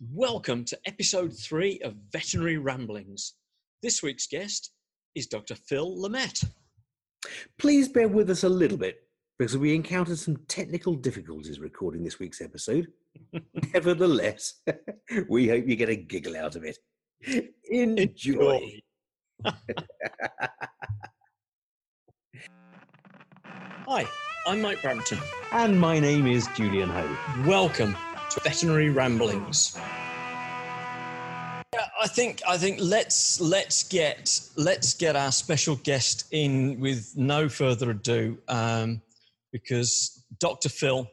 Welcome to episode three of Veterinary Ramblings. This week's guest is Dr. Phil Lhermette. Please bear with us a little bit because we encountered some technical difficulties recording this week's episode. Nevertheless, we hope you get a giggle out of it. Enjoy. Hi, I'm Mike Brampton. and my name is Julian Ho. Welcome to Veterinary Ramblings. I think I think let's let's get let's get our special guest in with no further ado, um, because Dr. Phil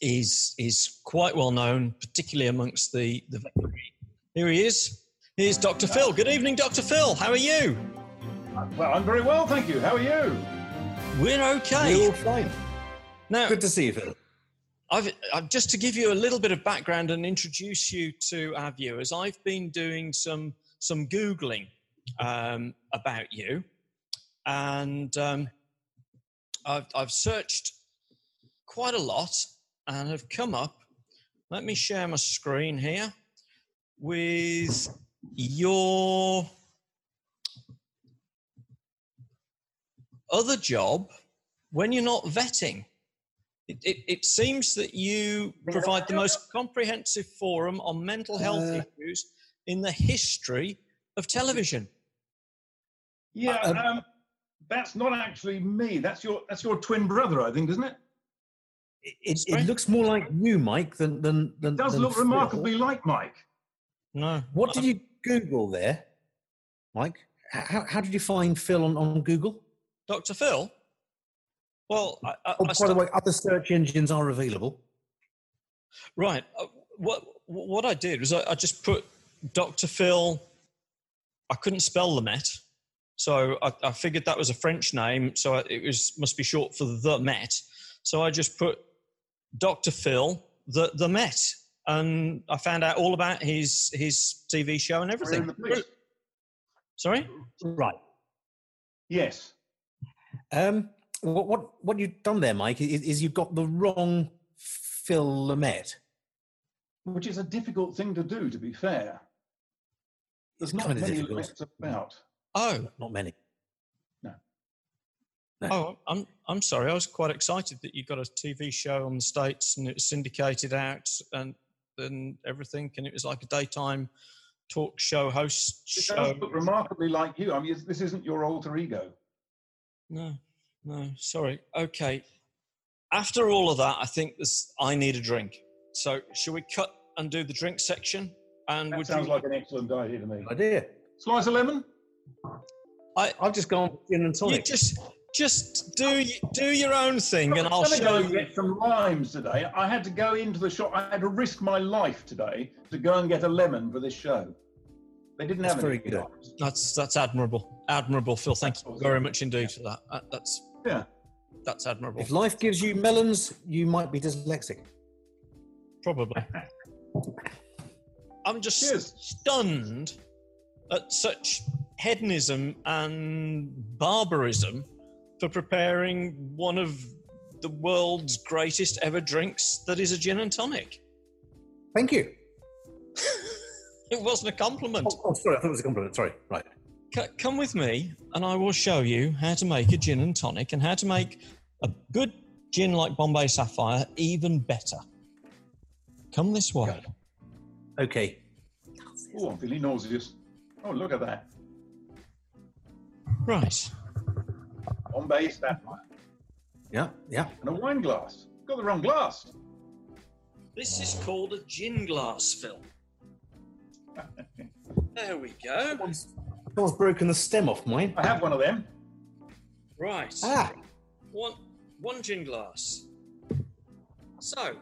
is is quite well known, particularly amongst the the veterinary. Here he is. Here's Dr. Phil. Good evening, Dr. Phil. How are you? Well, I'm very well, thank you. How are you? We're okay. You're all fine. Now, Good to see you, Phil. I've, I've, just to give you a little bit of background and introduce you to our viewers, I've been doing some some googling um, about you, and um, I've, I've searched quite a lot and have come up. Let me share my screen here with your other job when you're not vetting. It, it, it seems that you provide the most comprehensive forum on mental health Uh, issues in the history of television. Yeah, Uh, um, that's not actually me. That's your that's your twin brother, I think, isn't it? It, it, looks more like you, Mike, than than than. It does than look Phil. remarkably like Mike. No. What did you Google there, Mike? How, how did you find Phil on, on Google? Dr. Phil? Well, I, I, Oh, I by the way, other search engines are available. right. uh, What what I did was I, I just put Dr. Phil. I couldn't spell the Met, so I, I figured that was a French name, so it was must be short for the Met. So I just put Dr. Phil the the Met, and I found out all about his his TV show and everything. Sorry. Right. Yes. Um, what what what you've done there, Mike, is, is you've got the wrong Phil Lhermette. Which is a difficult thing to do, to be fair. There's not many difficult. Lhermettes about. Oh, Not many. No. Oh, I'm I'm sorry. I was quite excited that you got a TV show on the states and it was syndicated out and and everything, and it was like a daytime talk show host It show. does look remarkably like you. I mean, this isn't your alter ego. No, no, sorry. Okay. After all of that, I think this. I need a drink. So, shall we cut and do the drink section? And That sounds you? like an excellent idea to me. Idea. Slice of lemon? I I've just gone in and and you just just do y- do your own thing, and I'll show go you. get some limes today. I had to go into the shop. I had to risk my life today to go and get a lemon for this show. They didn't That's have very any good. limes. That's that's admirable, admirable, Phil. Thank you very much indeed for that. Uh, That's Yeah. that's admirable. If life gives you melons, you might be dyslexic. Probably. I'm just Cheers. stunned at such hedonism and barbarism for preparing one of the world's greatest ever drinks that is a gin and tonic. Thank you. It wasn't a compliment. Oh, oh, sorry, I thought it was a compliment. Sorry. Right. C- come with me and I will show you how to make a gin and tonic and how to make a good gin like Bombay Sapphire even better. Come this way. Okay. Oh, I'm feeling nauseous. Oh, look at that. Right. Bombay Sapphire. Yeah. Yeah. And a wine glass. Got the wrong glass. This is called a gin glass, Phil. There we go. Someone's, someone's broken the stem off mine. I have one of them. Right. Ah. One one gin glass. So,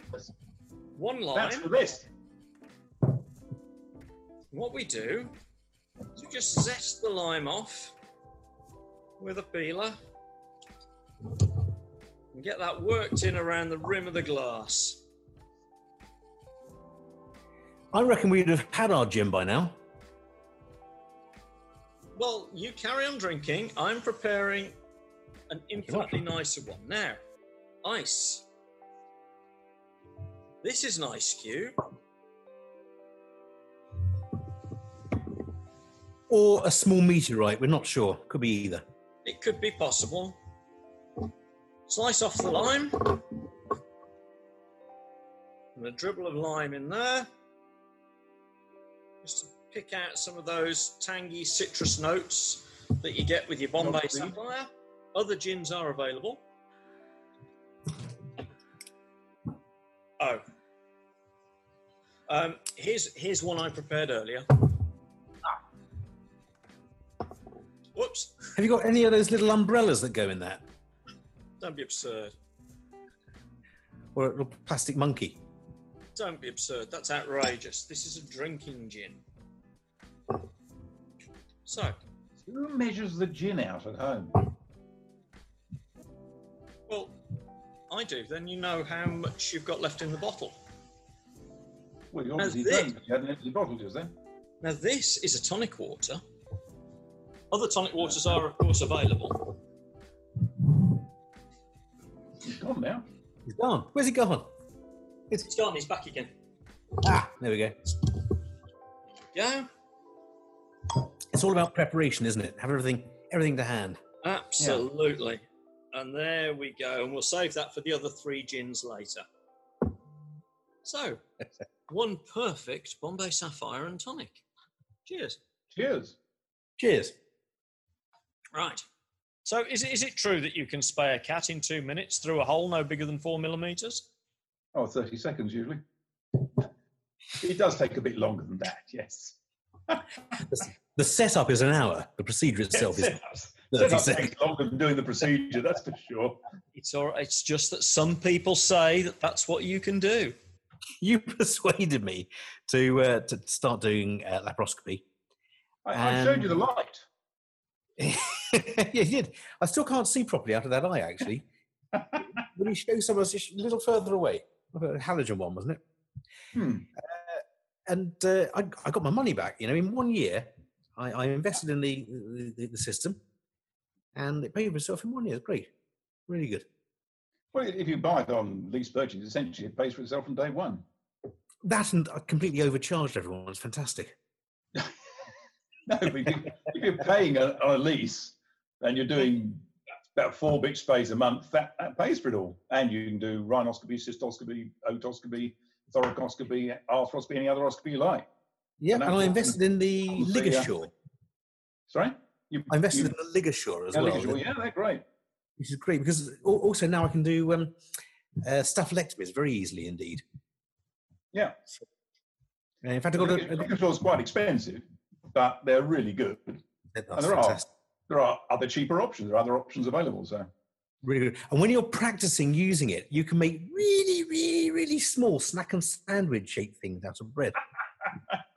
one lime. That's lime. for this. What we do is we just zest the lime off with a peeler and get that worked in around the rim of the glass. I reckon we'd have had our gin by now. Well, you carry on drinking. I'm preparing an infinitely nicer one. Now, ice. This is an ice cube. Or a small meteorite, we're not sure. Could be either. It could be possible. Slice off the lime. And a dribble of lime in there. Just to pick out some of those tangy citrus notes that you get with your Bombay Not. Sapphire. Other gins are available. Oh. Um, here's here's one I prepared earlier. Whoops! Have you got any of those little umbrellas that go in that? Don't be absurd. Or a little plastic monkey? Don't be absurd. That's outrageous. This is a drinking gin. So, Who measures the gin out at home? well, I do. Then you know how much you've got left in the bottle. Well, you Now obviously this- don't. You had an empty bottle just then. Now, this is a tonic water. Other tonic waters are, of course, available. It's gone now. He's gone. Where's he gone? It's gone. He's back again. Ah, there we go. Yeah, It's all about preparation, isn't it? Have everything, everything to hand. absolutely. And there we go. And we'll save that for the other three gins later. So, one perfect Bombay Sapphire and tonic. Cheers. Cheers. Cheers. Right. So, is it, is it true that you can spay a cat in two minutes through a hole no bigger than four millimeters? Oh, 30 seconds usually. It does take a bit longer than that, yes. The setup is an hour. The procedure itself is Setups. 30 Setup seconds. takes longer than doing the procedure, that's for sure. It's all right. It's just that some people say that that's what you can do. You persuaded me to uh, to start doing uh, laparoscopy. I, I showed you the light. yeah, you did. I still can't see properly out of that eye, actually. Will you show someone a little further away? A halogen one, wasn't it? Hmm. and uh, I, I got my money back. You know, in one year, I, I invested in the, the the system, and it paid for itself in one year. Great, really good. Well, if you buy it on lease purchase, essentially it pays for itself from day one. That and I completely overcharged everyone. It's fantastic. No, but if, you, if you're paying a, on a lease and you're doing about four big spays a month, that, that pays for it all. And you can do rhinoscopy, cystoscopy, otoscopy, thoracoscopy, arthroscopy, any other oscopy you like. Yeah, And and I invested in the LigaSure. Sorry? You, I invested you, in the LigaSure as yeah, well, LigaSure, yeah, they're great. which is great because also now I can do um, uh, staphylectomies very easily indeed. Yeah. Uh, In fact, I got a, LigaSure's quite expensive, but they're really good. that's And there are, fantastic. There are other cheaper options. There are other options available. So Really good. And when you're practicing using it, you can make really, really, really small snack and sandwich shaped things out of bread.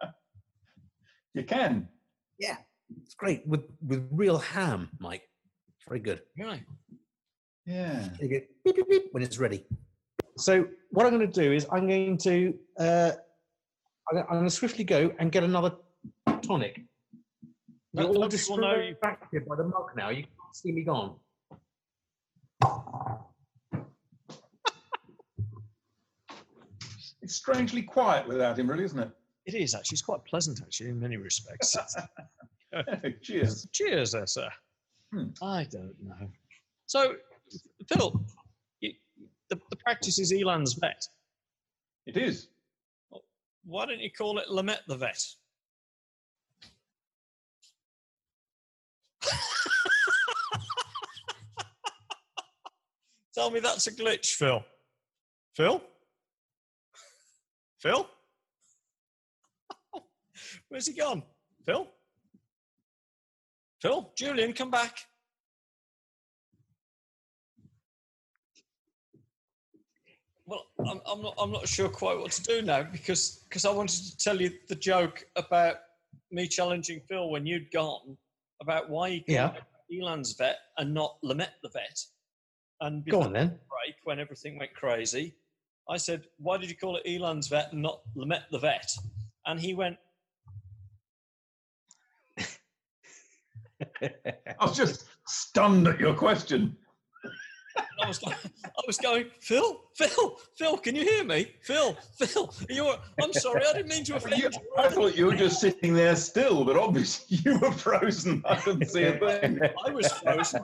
you can. Yeah, it's great with with real ham, Mike. Very good. Right. Yeah. You go beep, beep, beep when it's ready. So what I'm going to do is I'm going to uh, I'm gonna- I'm going to swiftly go and get another tonic. No, You're all no people you- distracted by the mug now. You can't see me gone. It's strangely quiet without him, really, isn't it? It is actually. It's quite pleasant, actually, in many respects. Cheers. Cheers, there, sir. Hmm. I don't know. So, Phil, you, the, the practice is Eland's vet. It is. Why don't you call it Lhermette the vet? Tell me that's a glitch, Phil. Phil? Phil? Where's he gone? Phil? Phil? Julian, come back. Well, I'm, I'm not. I'm not sure quite what to do now because because I wanted to tell you the joke about me challenging Phil when you'd gone about why he Yeah. called it Eland's vet and not Lhermette the vet. And Go before on then. the break, when everything went crazy, I said, "Why did you call it Eland's vet and not Lhermette the vet?" And he went, I was just stunned at your question. I was, going, I was going, Phil, Phil, Phil, can you hear me? Phil, Phil, you're, I'm sorry, I didn't mean to offend You- you. I thought you were just sitting there still, but obviously you were frozen. I couldn't see a thing. I was frozen.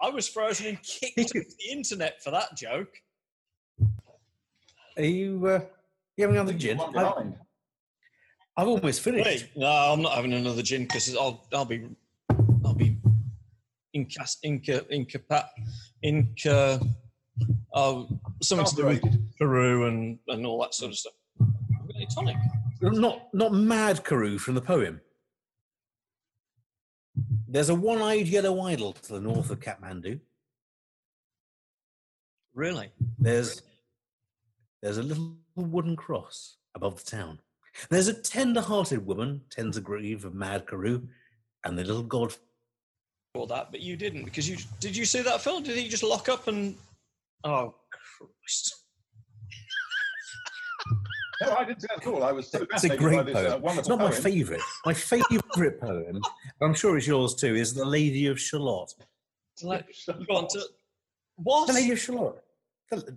I was frozen and kicked off the internet for that joke. Are you, uh, you having another gin? I've. I've almost finished. Hey, no, I'm not having another gin because I'll, I'll I'll be incas, inca, incapa, inca, uh, oh, something to do with Peru and, and all that sort of stuff. Need tonic. Not, not Mad Carew from the poem. There's a one-eyed yellow idol to the north of Kathmandu. Really? There's there's a little wooden cross above the town. There's a tender-hearted woman tends a grave of Mad Carew, and the little god All that, but you didn't because you did. You see that film? Did he just lock up and? Oh Christ! No, I didn't see that at all. I was so It's a great by this uh, poem. It's wonderful not my favourite. My favourite poem, I'm sure it's yours too, is The Lady of Shalott. Like, go on to what? The Lady of Shalott. The-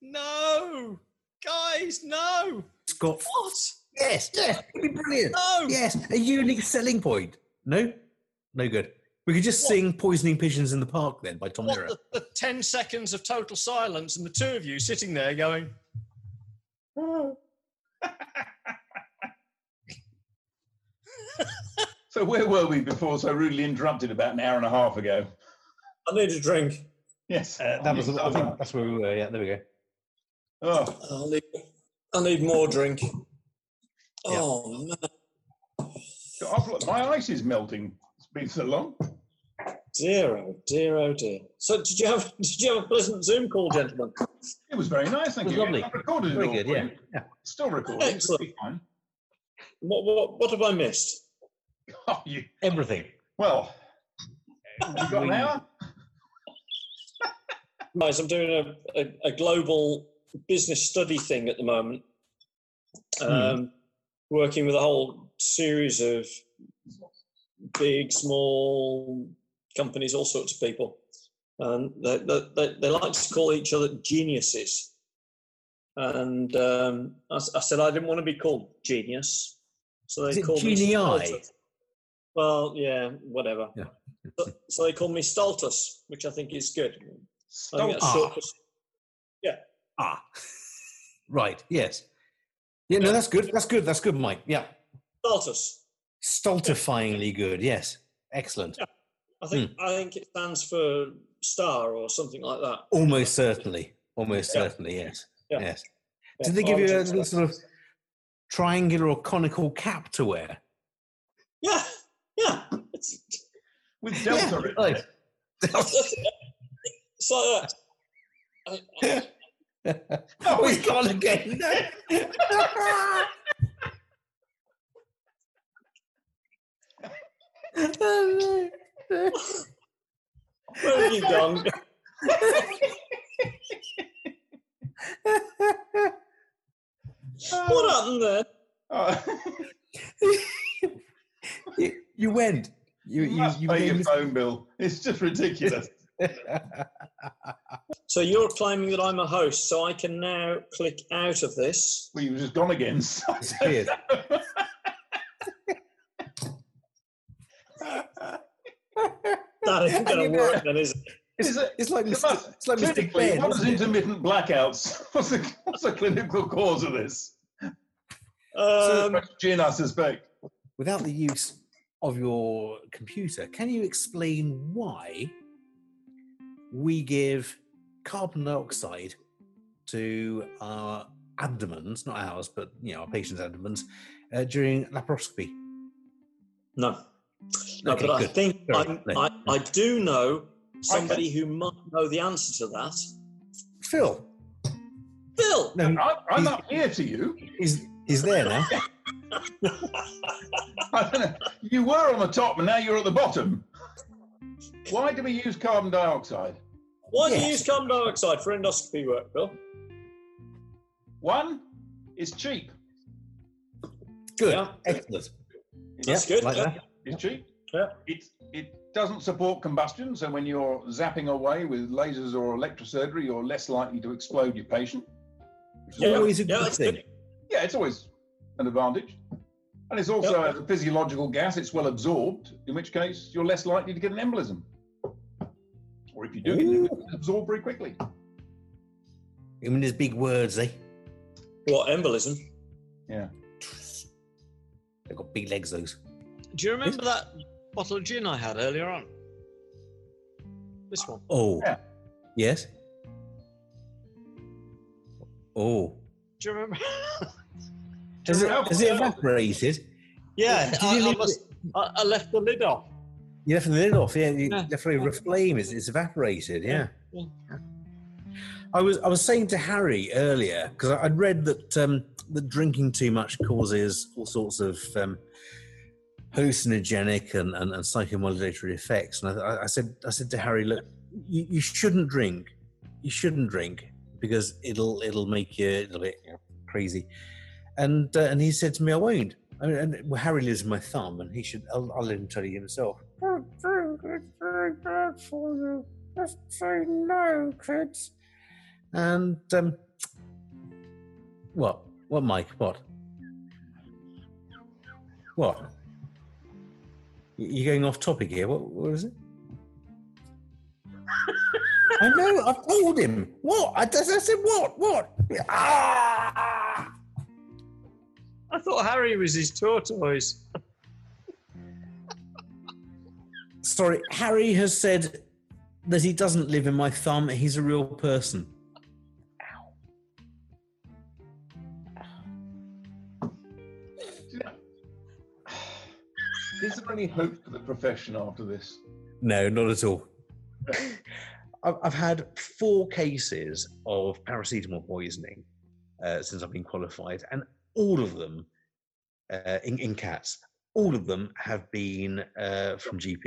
No, guys, no. It's got What? Yes, yes, it'd be brilliant. No. Yes, a unique selling point. No, no good. We could just What? sing "Poisoning Pigeons in the Park" then by Tom What the, the ten seconds of total silence and the two of you sitting there going, So where were we before so rudely interrupted about an hour and a half ago? "I need a drink. Yes. Uh, that was, I think that's where we were. Yeah, there we go. Oh, I need, I need more drink." Oh man, I've- my ice is melting. It's been so long. dear, oh dear, oh dear. So, did you have did you have a pleasant Zoom call, gentlemen? It was very nice, thank It was you. lovely. I recorded it all good, yeah. yeah. Still recording. Excellent. It'll be fine. What, what, what have I missed? Oh, you, Everything. well, you got an hour? Guys, I'm doing a, a, a global business study thing at the moment. Um, Working with a whole series of big, small companies, all sorts of people. And they, they, they, like to call each other geniuses. And um, I, I said I didn't want to be called genius. So they called me genii? Stultus. Well, yeah, whatever. Yeah. So, so they called me Stultus, which I think is good. Think Ah. short for Ah, right. Yes. Yeah. No, that's good. That's good. That's good, Mike. Yeah. Stultus. Stultifyingly good. Yes. Excellent. I think hmm. I think it stands for star or something like that. Almost certainly. Almost Yeah. certainly. Yes. Yeah. Yes. Yeah, Did they give you a little sort of triangular or conical cap to wear? Yeah, yeah. It's, With Delta in right. it. it's like that. I- I- oh, he's gone again. Where have you gone? What happened there? Oh, you, you went. You, you you, you pay your phone bill. It's just ridiculous. Us- So you're claiming that I'm a host, so I can now click out of this. well, you've just gone again. Disappeared. That isn't going to work, then, is it? It's, Is it's like It Mr. must- It's like Mr. Clinically, Ben. what is intermittent blackouts? What's the, what's the clinical cause of this? Um, Gin, I suspect. Without the use of your computer, can you explain why we give carbon dioxide to our abdomens, not ours, but you know our patients' abdomens, uh, during laparoscopy? no. No, Okay, but I think Sorry, I'm, no. I, I do know somebody who might know the answer to that. Phil, Phil! no, I, I'm He's- up here to you. he's he's there now. I don't know. You were on the top and now you're at the bottom. Why do we use carbon dioxide? Why do you use carbon dioxide for endoscopy work, Bill? One, it's cheap. Good, Yeah. excellent. That's Yeah, good. Like that. It's cheap. Yeah. It it doesn't support combustion, so when you're zapping away with lasers or electrosurgery, you're less likely to explode your patient. It's always a good that's thing. good. Yeah, it's always an advantage. And it's also a physiological gas, it's well absorbed, in which case you're less likely to get an embolism. Or if you do, Ooh. it's absorbed very quickly. I mean, there's big words, eh? What embolism? Yeah. They've got big legs, those. Do you remember that bottle of gin I had earlier on? This one. Oh. Yeah. Yes. Oh. Do you remember? Has it, remember? has it evaporated? yeah, I, I, must, I, I left the lid off. You left the lid off, yeah. You Yeah. left flame. It's, it's evaporated, yeah. Yeah. I was I was saying to Harry earlier because I'd read that um, that drinking too much causes all sorts of um, hallucinogenic and, and, and psychomodulatory effects, and I, I said I said to Harry, look, you, you shouldn't drink, you shouldn't drink because it'll it'll make you a little bit crazy, and uh, and he said to me, I won't. I mean, and well, Harry lives with my thumb, and he should. I'll, I'll let him tell you himself. Don't drink; it's very bad for you. Just say no, kids. And um, what? What, Mike? What? What? You're going off topic here. What? What is it? I know. I've told him. What? I, I said what? What? Ah! I thought Harry was his tortoise. Sorry, Harry has said that he doesn't live in my thumb. He's a real person. Is there any hope for the profession after this? No, not at all. I've, I've had four cases of paracetamol poisoning uh, since I've been qualified, and all of them uh, in, in cats, all of them have been uh, from GP.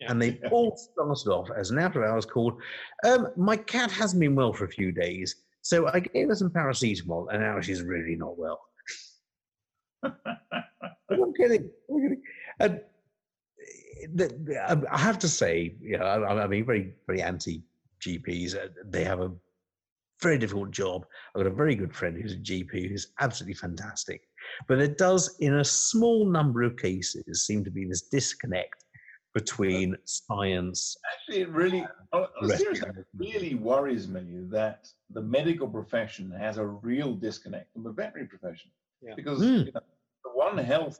Yeah. And they all started off as an out of hours call. Um, my cat hasn't been well for a few days, so I gave her some paracetamol, and now she's really not well. I'm kidding. I'm kidding. And the, the- um, I have to say, you know, I, I mean, very, very anti GPs. Uh, They have a very difficult job. I've got a very good friend who's a GP who's absolutely fantastic. But it does, in a small number of cases, seem to be this disconnect between science. Actually, it really, on on a Rest- serious note, it really worries me that the medical profession has a real disconnect from the veterinary profession. Yeah. Because Hmm. you know, the One Health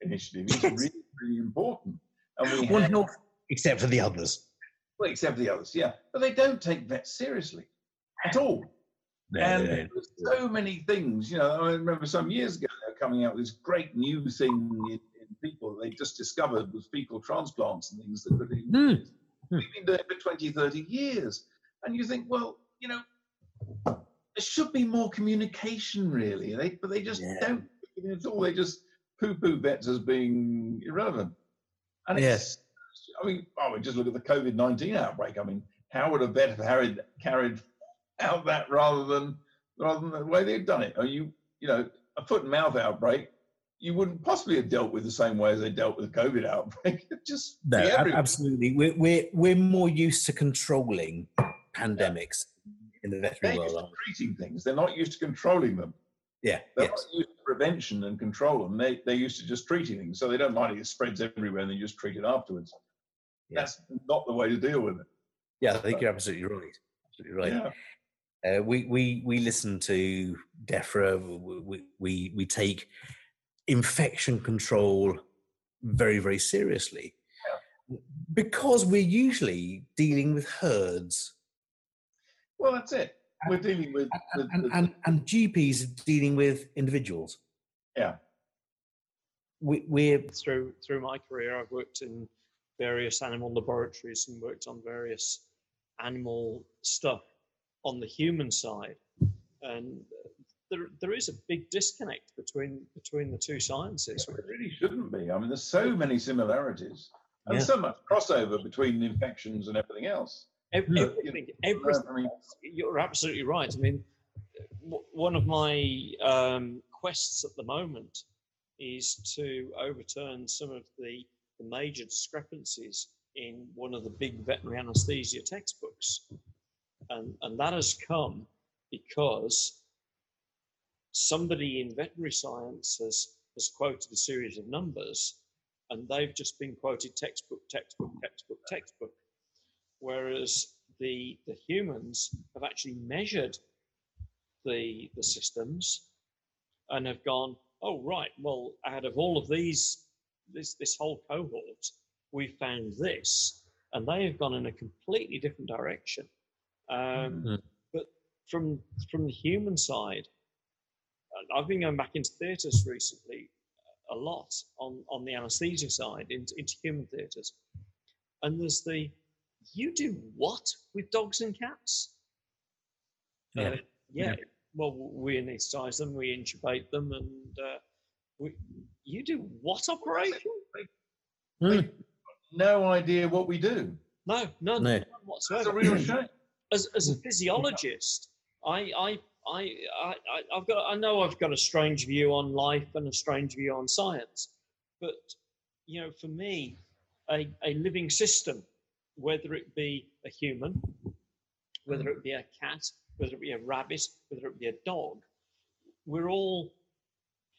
initiative is Yes. really, really important. And we One have, health, except for the others. well, except for the others, yeah. But they don't take vets seriously at all. No, and no, no. there's so many things, you know. I remember some years ago they were coming out with this great new thing in, people they just discovered was fecal transplants and things that could be Hmm. we've been doing it for 20, 30 years. And you think, well, you know, there should be more communication, really. They, but they just Yeah. don't at all. They just poo-poo vets as being irrelevant. And Yes. I mean, I mean, just look at the COVID-19 outbreak. I mean, how would a vet have carried, carried out that rather than rather than the way they've done it? Are you, you know, a foot and mouth outbreak, you wouldn't possibly have dealt with the same way as they dealt with the COVID outbreak. It just No, be ab- everywhere. absolutely. We're, we're, we're more used to controlling pandemics in the They're veterinary world. aren't we? treating things. They're not used to controlling them. Yeah, They're yes. not used to prevention and control them. They, they're used to just treating things. So they don't mind if it spreads everywhere and they just treat it afterwards. Yeah. That's not the way to deal with it. Yeah, I think you're absolutely right. Absolutely right. Yeah. Uh, we we we listen to DEFRA. We we we take infection control very very seriously because we're usually dealing with herds, Well, that's it. We're dealing with, with, and with- and, and GPs are dealing with individuals. yeah. We, we're through through my career, I've worked in various animal laboratories and worked on various animal stuff on the human side, and there there is a big disconnect between between the two sciences. It really shouldn't be. I mean, there's so many similarities and Yeah. so much crossover between infections and everything else. Ev- Yeah. Everything, everything. I mean, You're absolutely right. I mean, w- one of my um, quests at the moment is to overturn some of the the major discrepancies in one of the big veterinary anesthesia textbooks. And, and that has come because somebody in veterinary science has, has quoted a series of numbers and they've just been quoted textbook, textbook, textbook, textbook. Whereas the, the humans have actually measured the, the systems and have gone, oh, right, well, out of all of these, this, this whole cohort, we found this. And they have gone in a completely different direction. Um, Mm-hmm. But from, from the human side, I've been going back into theatres recently a lot on, on the anesthesia side into, into human theatres. And there's the, you do what with dogs and cats? Yeah. Uh, yeah. Well, we anaesthetize them, we intubate them, and uh, we, you do what operation? Mm. No idea what we do. No, none, No. none That's a real shame. as, as a physiologist, I, I, I, I, I've got, I know I've got a strange view on life and a strange view on science, but you know, for me, a, a living system, whether it be a human, whether it be a cat, whether it be a rabbit, whether it be a dog, we're all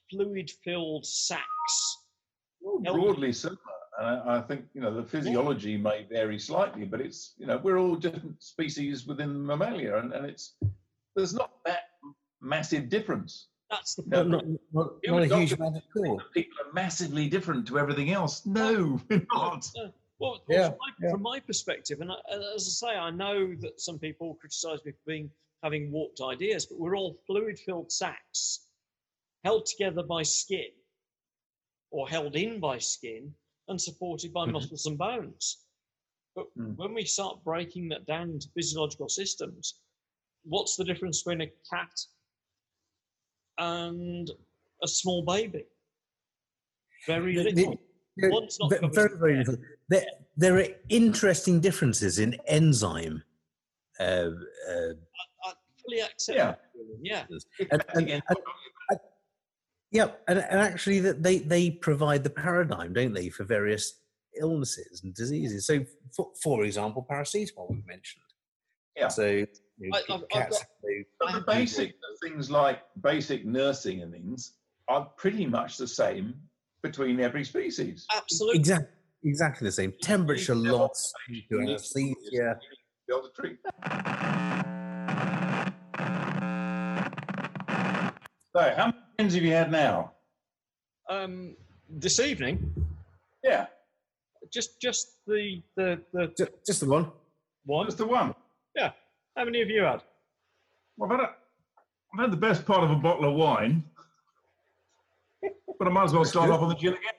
fluid-filled sacks. Well, broadly similar. And I I think you know the physiology may vary slightly, but it's you know we're all different species within mammalia, and, and it's there's not that massive difference. That's the No. Not, not, not a huge doctor- amount at all. People are massively different to everything else. No, we're not. No. Well, Yeah, from, my, yeah. from my perspective, and I, and as I say, I know that some people criticise me for being having warped ideas, but we're all fluid-filled sacks held together by skin, or held in by skin, and supported by Mhm. muscles and bones. But Mm. when we start breaking that down into physiological systems, what's the difference between a cat and a small baby? Very The- the- little. There- One's not ve- covered very, very little. There, there are interesting differences in enzyme. Uh, uh, I fully accept Yeah. that, Yeah. and, and, and, yeah, and, and actually, that they they provide the paradigm, don't they, for various illnesses and diseases. So, for, for example, paracetamol we mentioned. Yeah. So, you know, I- I've- I've got- But the basic things like basic nursing and things are pretty much the same between every species. Absolutely. exactly, exactly the same. Temperature loss to anesthesia. Be able to treat. So, how many pens have you had now? Um, this evening, Yeah, just just the the the Just, just the one. one. just the one. How many have you had? Well, I've had, a, I've had the best part of a bottle of wine, but I might as well start off on the gin again.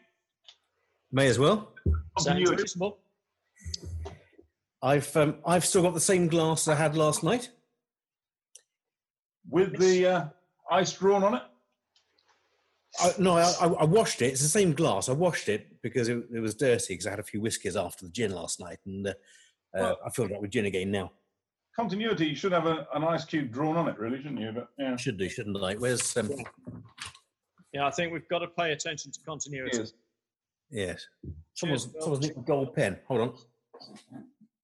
May as well. Sounds Continuity. reasonable. I've um, I've still got the same glass I had last night. With the uh, ice drawn on it. I, no, I, I I washed it. It's the same glass. I washed it because it, it was dirty because I had a few whiskies after the gin last night, and uh, uh, I filled it up with gin again now. Continuity, you should have a, an ice cube drawn on it, really, shouldn't you? But yeah, Should do, shouldn't I? Where's um, Yeah, I think we've got to pay attention to continuity. Cheers. yes? Someone's Cheers, someone's nicked a gold pen. Hold on.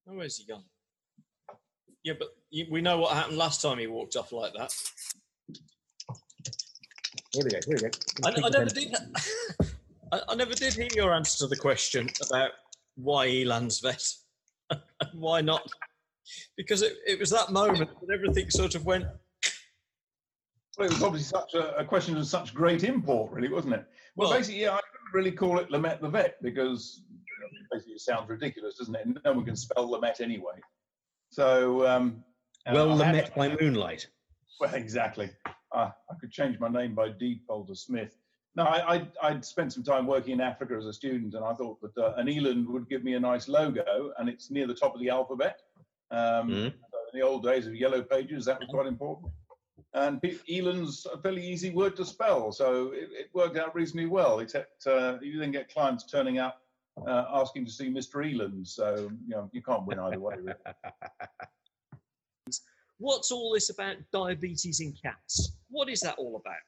Oh, where's he gone? Yeah, but we know what happened last time he walked off like that. Here we go. Here we go. I, I never did. I, I never did hear your answer to the question about why Eland's vet and why not. Because it, it was that moment that everything sort of went. Well, it was obviously such a, a question of such great import, really, wasn't it? Well, Well- basically, yeah, I couldn't really call it Lhermette the Vet because you know, basically it sounds ridiculous, doesn't it? No one can spell Lhermette anyway. So, um, and Well, I had- met by moonlight. Well, exactly. Uh, I could change my name by default to Smith. No, I, I, I'd spent some time working in Africa as a student, and I thought that uh, an eland would give me a nice logo, and it's near the top of the alphabet. Um, Mm. so in the old days of yellow pages, that was quite important. And eland's a fairly easy word to spell, so it, it worked out reasonably well. Except uh, you then get clients turning up uh, asking to see Mr. Eland, so you know you can't win either way. Really. What's all this about diabetes in cats? What is that all about?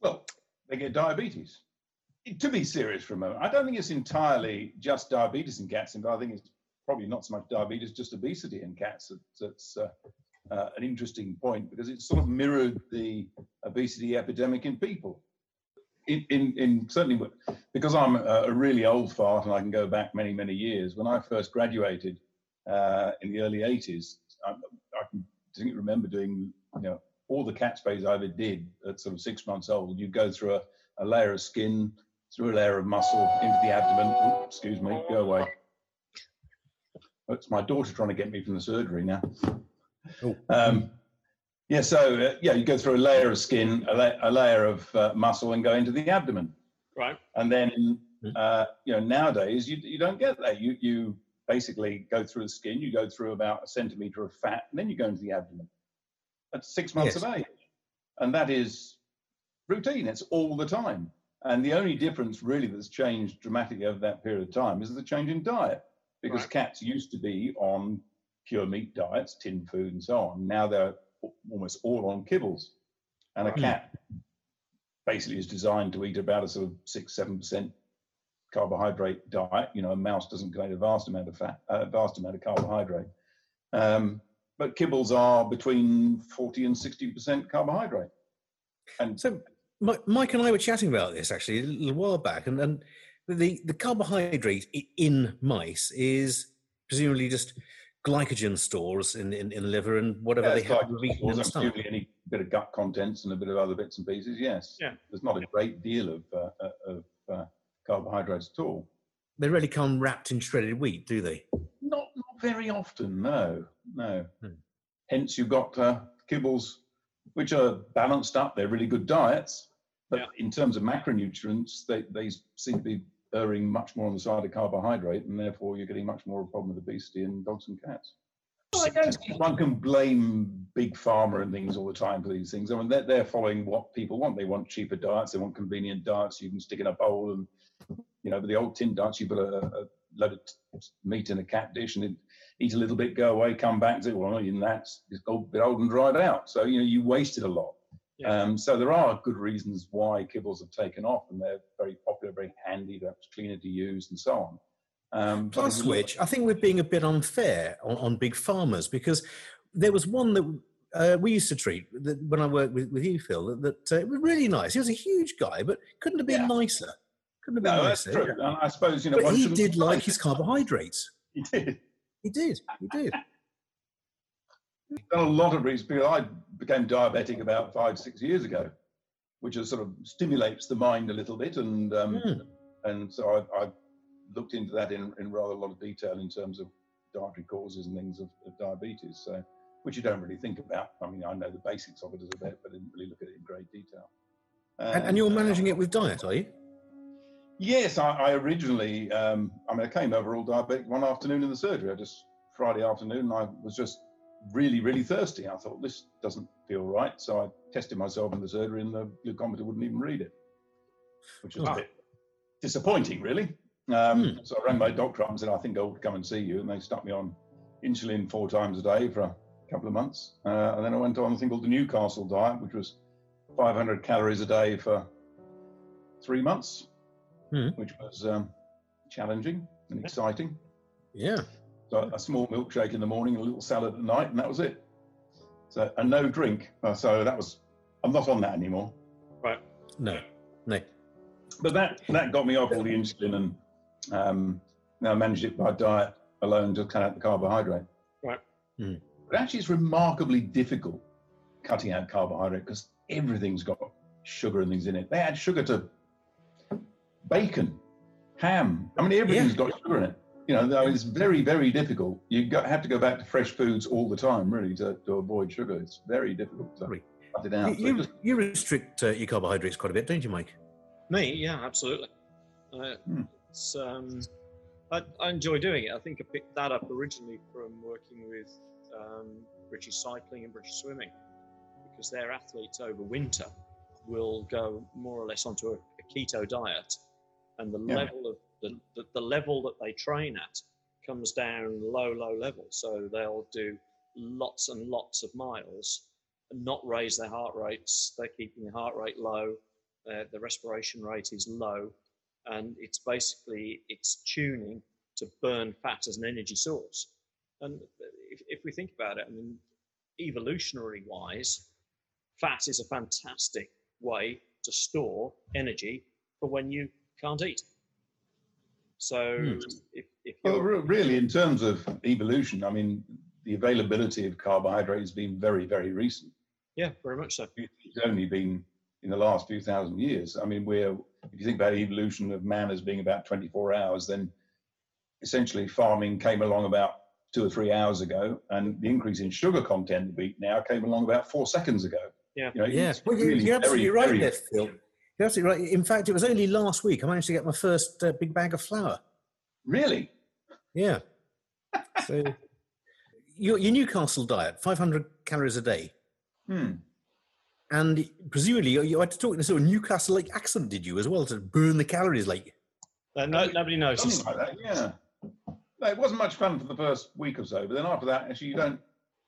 Well, they get diabetes. to be serious for a moment, I don't think it's entirely just diabetes in cats, and I think it's probably not so much diabetes, just obesity in cats. That's uh, uh, an interesting point because it sort of mirrored the obesity epidemic in people. In, in, in certainly because I'm a, really old fart and I can go back many, many years. When I first graduated uh, in the early 80s, I, I can remember doing you know all the cat sprays I ever did at sort of six months old. You go through a, a layer of skin, through a layer of muscle into the abdomen. Oops, excuse me, go away. It's my daughter trying to get me from the surgery now. Oh. Um, yeah, so uh, yeah, you go through a layer of skin, a, la- a layer of uh, muscle, and go into the abdomen. Right. And then, hmm. uh, you know, nowadays you you don't get that. You you basically go through the skin, you go through about a centimeter of fat, and then you go into the abdomen. At six months yes. of age, and that is routine. It's all the time. And the only difference really that's changed dramatically over that period of time is the change in diet, because right. cats used to be on pure meat diets, tin food, and so on. Now they're almost all on kibbles. And a cat basically is designed to eat about a sort of six, seven percent carbohydrate diet. You know, a mouse doesn't contain a vast amount of fat, a vast amount of carbohydrate. Um, but kibbles are between 40 and 60 percent carbohydrate. And so, Mike and I were chatting about this actually a little while back, and, and the the carbohydrate in mice is presumably just glycogen stores in, in, in the liver and whatever yeah, they have in the stomach. Any bit of gut contents and a bit of other bits and pieces, yes. Yeah. There's not a great deal of, uh, uh, of uh, carbohydrates at all. They really come wrapped in shredded wheat, do they? Not, not very often, no, no. Hmm. Hence, you've got uh, kibbles, which are balanced up. They're really good diets, but yeah. in terms of macronutrients, they, they seem to be erring much more on the side of carbohydrate, and therefore you're getting much more of a problem with obesity in dogs and cats. Well, I don't think one can blame big pharma and things all the time for these things. I mean, they're, they're following what people want. They want cheaper diets. They want convenient diets. You can stick in a bowl and, you know, the old tin diets, you put a, a load of meat in a cat dish and eat a little bit, go away, come back and say, well, even that's it's a bit old and dried out. So, you know, you wasted a lot. Yeah. Um, so there are good reasons why kibbles have taken off, and they're very popular, very handy, they're cleaner to use, and so on. Um, Plus, which I think we're being a bit unfair on, on big farmers because there was one that uh, we used to treat that when I worked with, with you, Phil, that, that uh, was really nice. He was a huge guy, but couldn't have been yeah. nicer. Couldn't have been no, nicer. That's true. And I suppose you know. But he did like his carbohydrates. He did. He did. He did. Done a lot of research because I became diabetic about five, six years ago, which is sort of stimulates the mind a little bit, and um, mm. and so I, I, looked into that in, in rather a lot of detail in terms of dietary causes and things of, of diabetes. So which you don't really think about. I mean, I know the basics of it as a vet, but I didn't really look at it in great detail. and, and, you're managing it with diet, are you? Yes, I, I originally, um, I mean, I came over all diabetic one afternoon in the surgery. I just Friday afternoon, and I was just really, really thirsty. I thought, this doesn't feel right. So I tested myself in the surgery and the glucometer wouldn't even read it, which was oh. a bit disappointing, really. Um, hmm. So I rang my doctor up and said, I think I'll come and see you. And they stuck me on insulin four times a day for a couple of months. Uh, and then I went on a thing called the Newcastle diet, which was 500 calories a day for three months, hmm. which was um, challenging and exciting. Yeah. So a small milkshake in the morning, a little salad at night, and that was it. So and no drink. Uh, so that was. I'm not on that anymore. Right. No. No. But that that got me off all the insulin, and um, now I managed it by diet alone to cut out the carbohydrate. Right. Mm. But actually, it's remarkably difficult cutting out carbohydrate because everything's got sugar and things in it. They add sugar to bacon, ham. I mean, everything's yeah. got sugar in it you know, though it's very, very difficult. You got, have to go back to fresh foods all the time, really, to, to avoid sugar. It's very difficult to Sorry. cut it out. You, so you restrict uh, your carbohydrates quite a bit, don't you, Mike? Me, yeah, absolutely. Uh, hmm. It's, um, I, I, enjoy doing it. I think I picked that up originally from working with um, British cycling and British swimming, because their athletes over winter will go more or less onto a, a keto diet, and the yeah. level of the, the, the level that they train at comes down low, low level. So they'll do lots and lots of miles and not raise their heart rates. They're keeping the heart rate low. Uh, the respiration rate is low. and it's basically it's tuning to burn fat as an energy source. And if, if we think about it, I mean, evolutionary wise, fat is a fantastic way to store energy for when you can't eat. So Hmm. if, if Well, really, in terms of evolution, I mean, the availability of carbohydrate has been very, very recent. yeah, very much so. It's only been in the last few thousand years. I mean, we're if you think about evolution of man as being about 24 hours, then essentially farming came along about two or three hours ago, and the increase in sugar content of wheat now came along about four seconds ago. Yeah. you know, Yeah, well, you- really you're absolutely very, right very- there, Phil. You're absolutely right. In fact, it was only last week I managed to get my first uh, big bag of flour. Really, Yeah. So your, your Newcastle diet, 500 calories a day. hmm. And presumably you, you had to talk in a sort of Newcastle like accent, did you, as well, to burn the calories like? Uh, no, nobody knows. something like that. Yeah, no, it wasn't much fun for the first week or so, but then after that, actually, you don't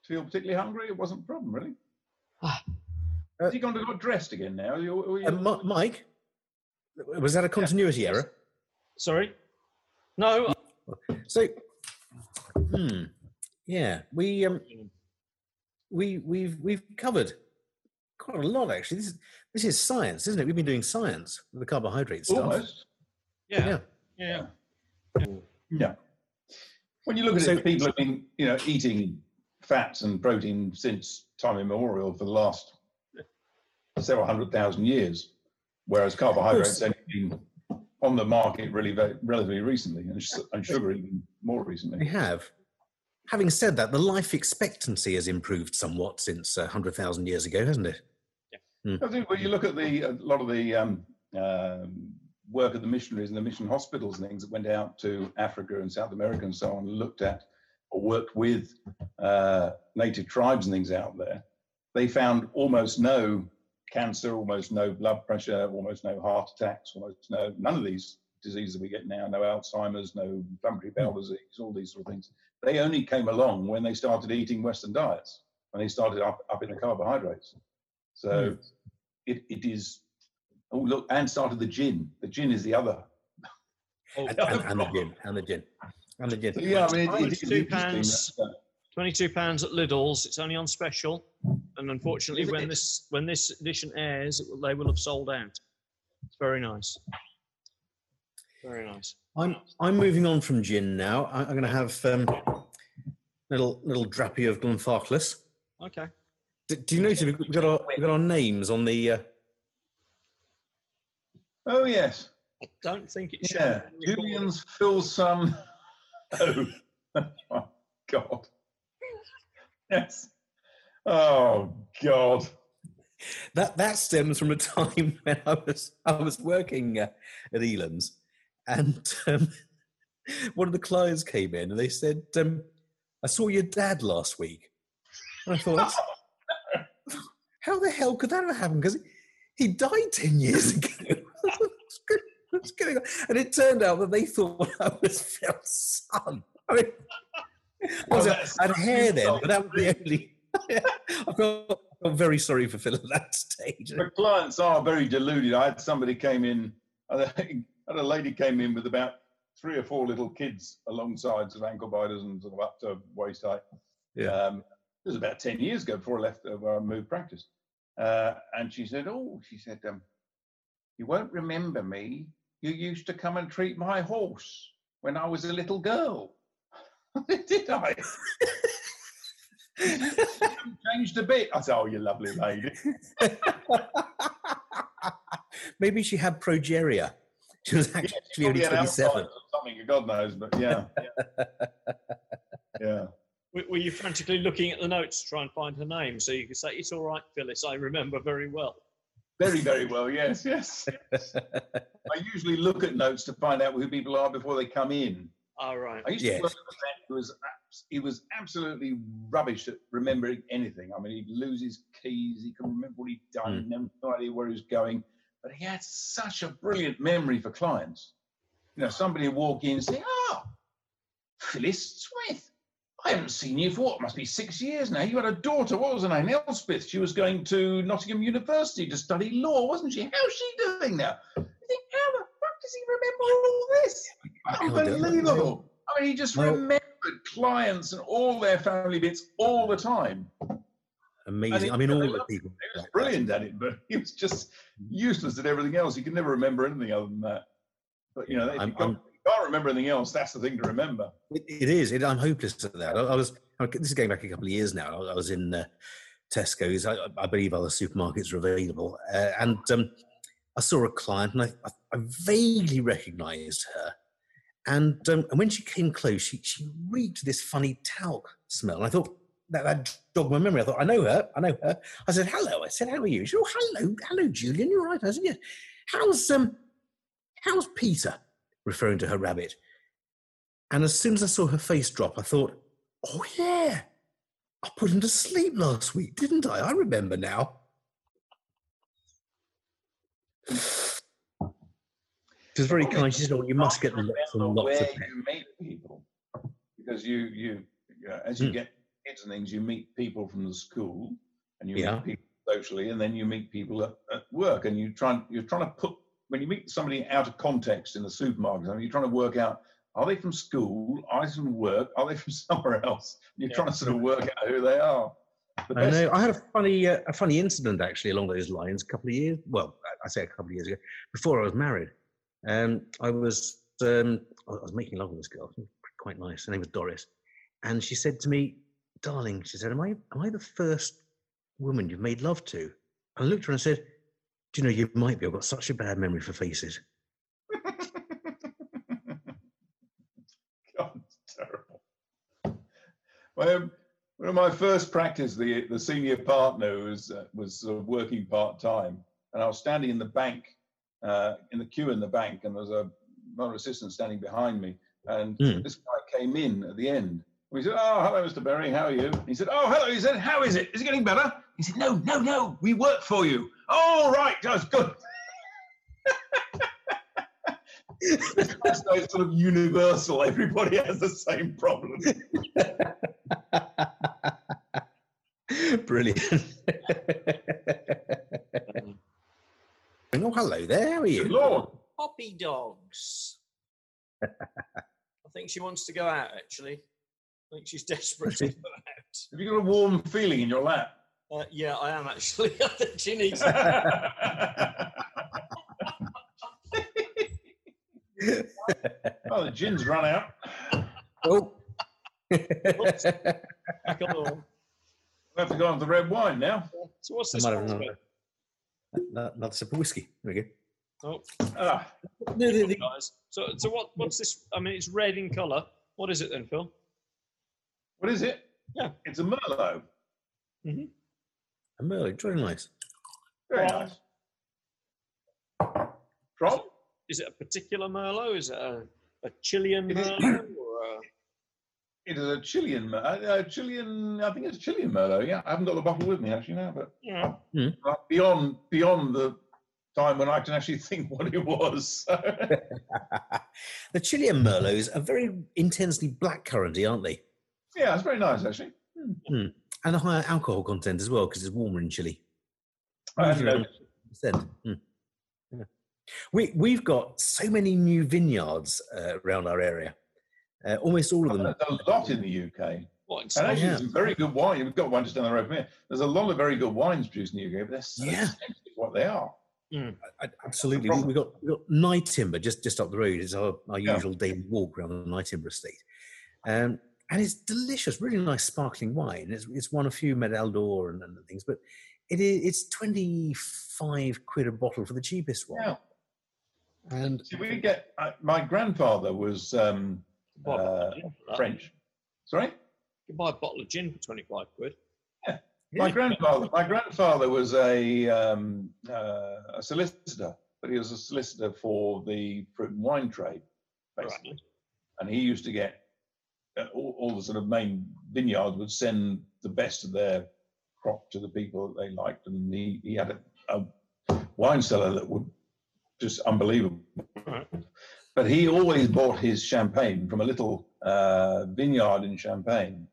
feel particularly hungry. It wasn't a problem, really. Ah. Has he gone to got dressed again now? Are you, are you- Uh, Mike, was that a continuity error? Sorry? No, So, hmm, yeah, we um, we we've we've covered quite a lot actually. This is this is science, isn't it? We've been doing science with the carbohydrate stuff. almost. yeah, Yeah. yeah. Yeah. When you look at So- it, people have been, you know, eating fats and protein since time immemorial for the last several hundred thousand years, whereas carbohydrates only been on the market really very, relatively recently, and, sh- and sugar even more recently. We have. Having said that, the life expectancy has improved somewhat since uh, 100,000 years ago, hasn't it? Yeah. I think when you look at the a lot of the um, um, work of the missionaries and the mission hospitals and things that went out to Africa and South America and so on, looked at or worked with uh, native tribes and things out there, they found almost no cancer, almost no blood pressure, almost no heart attacks, almost no none of these diseases that we get now, no Alzheimer's, no inflammatory bowel disease, all these sort of things. They only came along when they started eating Western diets, when they started up, up in the carbohydrates. So it, it is, oh, look, and started the gin. The gin is the other. Oh, And, and, and the gin, and the gin, and the gin. So, yeah, I mean, it, it is Twenty-two interesting pounds. that, uh, Twenty-two pounds at Lidl's. It's only on special, and unfortunately, Is when it? this when this edition airs, will, they will have sold out. It's very nice. Very nice. I'm I'm moving on from gin now. I, I'm going to have um, little little drappy of Glenfarclas. Okay. Do, do you notice we've got- we've got our we've got our names on the? Uh, oh, yes. I don't think it's Yeah. Julian's Phil's son. Oh, oh, God. Yes. Oh, God. that that stems from a time when I was I was working uh, at Eland's, and um, one of the clients came in and they said, um, "I saw your dad last week," and I thought, "How the hell could that have happened?" Because he died ten years ago. What's go- What's going on? And it turned out that they thought I was Phil's son. I mean, I, was, Oh, I had hair then, but that was the only. I felt, I felt very sorry for Phil at that stage. The clients are very deluded. I had somebody came in, I I had a lady came in with about three or four little kids alongside sort of ankle biters and sort of up to waist height. Yeah. Um, it was about 10 years ago before I left, uh, where I moved practice. Uh, and she said, Oh, she said, um, You won't remember me. You used to come and treat my horse when I was a little girl. Did I? Changed a bit. I said, Oh, you lovely lady. Maybe she had progeria. She was actually Probably only 27. Something, God knows, but yeah. yeah. Were were you frantically looking at the notes to try and find her name so you could say, "It's all right, Phyllis. I remember very well." Very, very well. Yes, yes. I usually look at notes to find out who people are before they come in. All right. I used Yes. to work with a man who was abs- he was absolutely rubbish at remembering anything. I mean, he'd lose his keys. He couldn't remember what he'd done. No idea where he was going. But he had such a brilliant memory for clients. You know, somebody would walk in and say, "Ah, Phyllis Smith. I haven't seen you for what must be six years now. You had a daughter. What was her name? Elspeth. She was going to Nottingham University to study law, wasn't she? How's she doing now? You think, how the fuck does he remember all this? I can't do it. Unbelievable. I mean, he just Well- remembered clients and all their family bits all the time. Amazing. he- I mean, all the people. He was brilliant at it, but he was just useless at everything else. He could never remember anything other than that. But you know, if you can't, can't remember anything else, that's the thing to remember. It, it is. It, I'm hopeless at that. I, I was. I- This is going back a couple of years now. I, I was in uh, Tesco's. I, I believe other supermarkets are available, uh, and um, I saw a client, and I vaguely recognised her. And um, and when she came close, she she reeked this funny talc smell. And I thought that, that jogged my memory. I thought I know her. I know her. I said hello. I said how are you? She said oh hello, hello Julian. You're right. I said yeah. How's um how's Peter? Referring to her rabbit. And as soon as I saw her face drop, I thought, oh, yeah, I put him to sleep last week, didn't I? I remember now. Was very kind. She said, oh, you must get lots and lots where of pets. you meet people because you you as you Hmm. get kids and things, you meet people from the school and you Yeah. meet people socially, and then you meet people at, at work, and you try you're trying to put when you meet somebody out of context in the supermarket, I mean, you're trying to work out are they from school, are they from work, are they from somewhere else? You're Yeah. trying to sort of work out who they are. I know. I had a funny, uh, a funny incident actually along those lines a couple of years. Well, I say a couple of years ago, before I was married. Um, I was, um, I was making love with this girl, quite nice. Her name was Doris, and she said to me, "Darling," she said, "Am I, am I the first woman you've made love to?" And I looked at her and said, "Do you know you might be? I've got such a bad memory for faces." God, it's terrible. Well, one of my first practice, the the senior partner was uh, was uh, working part time, and I was standing in the bank, uh, in the queue in the bank, and there was a another assistant standing behind me, and Hmm. this guy came in at the end. We said, "Oh, hello, Mr. Berry. How are you?" He said, "Oh, hello." He said, "How is it? Is it getting better?" He said, "No, no, no. We work for you." Oh, right. That's good. It's sort of universal. Everybody has the same problem. Brilliant. oh, hello there. How are you? Good Lord. Poppy dogs. I think she wants to go out. Actually, I think she's desperate to go out. Have you got a warm feeling in your lap? Uh, yeah, I am actually. I think she needs. oh, the gin's run out. Oh. Come on. We have to go on to the red wine now. So what's I this might have another, another- another sip of whiskey. There we go. Oh, Ah, No, the- the- guys. So, so what? What's this? I mean, it's red in colour. What is it then, Phil? what is it? Yeah. It's a Merlot. Mm-hmm. a Merlot, very nice. Very From- nice. From? Is it a particular Merlot? Is it a, a Chilean It is- Merlot? Or a, It is a Chilean, Mer- uh, uh, Chilean. I think it's Chilean Merlot. Yeah, I haven't got the bottle with me actually now, but yeah. uh, beyond beyond the time when I can actually think what it was. the Chilean Merlots are very intensely black curranty, aren't they? yeah, it's very nice actually. And a higher alcohol content as well because it's warmer in Chile. I hadn't Usually noticed. around 10%. Mm. Yeah. We, we've got so many new vineyards uh, around our area. Uh, almost all of them. There's a lot in the UK. What? It's And not- actually, Yeah. some very good wine. We've got one just down the road from here. There's a lot of very good wines produced in the UK, but they're so Yeah. what they are. I- absolutely. We've got, we've got Nyetimber just, just up the road. It's our, our Yeah. usual daily walk around the Nyetimber estate. Um, and it's delicious, really nice sparkling wine. It's, it's won a few Medal d'Or and, and things, but it is, it's 25 quid a bottle for the cheapest one. Yeah. And See, we get. Uh, my grandfather was um, buy a bottle uh, of gin. French. Sorry. You can buy a bottle of gin for 25 quid. Yeah. My Yeah. grandfather. My grandfather was a um, uh, a solicitor, but he was a solicitor for the fruit and wine trade, basically. Right. and he used to get uh, all, all the sort of main vineyards would send the best of their crop to the people that they liked, and he, he had a, a wine cellar that would just unbelievable. Right. But he always bought his champagne from a little uh, vineyard in Champagne,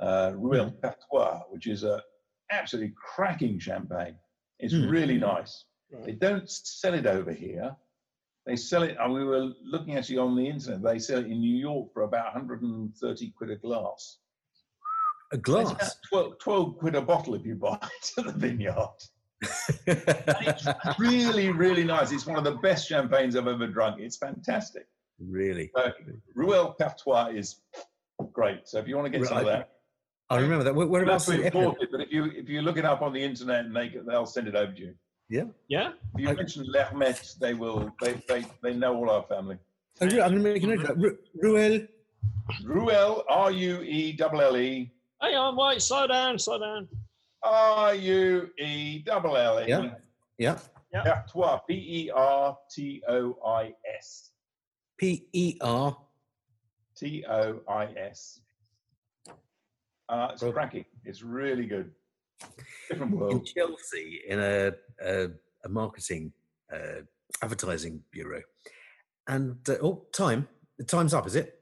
uh, Ruelle Pertois, which is a absolutely cracking champagne. It's Hmm. really nice. They don't sell it over here, They sell it. And we were looking actually on the internet. They sell it in New York for about 130 quid a glass. A glass. 12, 12 quid a bottle if you buy it at the vineyard. It's really, really nice. It's one of the best champagnes I've ever drunk. It's fantastic. really? So, Ruel Cafetois is great. So if you want to get some of that, I remember that. Where, We'll whereabouts have is to it? import but if you if you look it up on the internet and they they'll send it over to you. Yeah. If you Okay. mention Lhermette, they will they, they they know all our family. Ru- I'm going to make a note of that. Ru- Ruel. Ruel R U E L L E Hang on, wait, slow down, slow down. R U E L L E Yeah. Yeah. Pertois P E R T O I S P E R. T O I S. Uh, it's Well- cracking. It's really good. Different world. in world. Chelsea in a a, a marketing uh, advertising bureau. And uh, oh, time. The time's up, is it?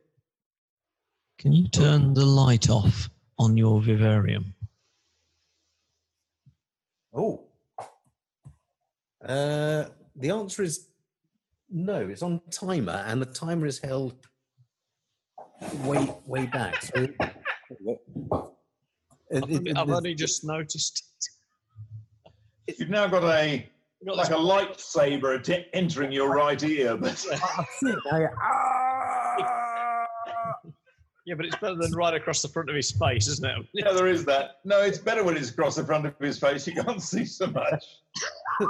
Can you turn the light off on your vivarium? Oh. Uh, the answer is no. It's on timer, and the timer is held way way back. So, It- I've, it- only, I've there's- only just noticed. It. You've now got a got like a lightsaber att- entering your right ear, but I've seen it now, yeah. Ah! Yeah, but it's better than right across the front of his face, isn't it? yeah, there is that. No, it's better when it's across the front of his face. You can't see so much.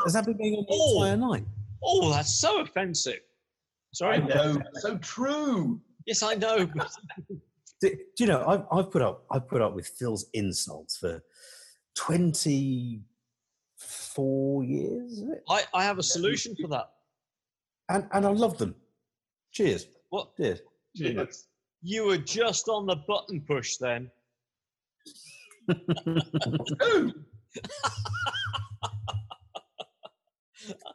Has that been going on the Oh. entire night? Oh, that's so offensive. Sorry. I know, so true. Yes, I know. Do, do you know? I've, I've put up I've put up with Phil's insults for twenty four years. I, I have a solution for that. and and I love them. Cheers. What? Cheers. Yes. You were just on the button push then.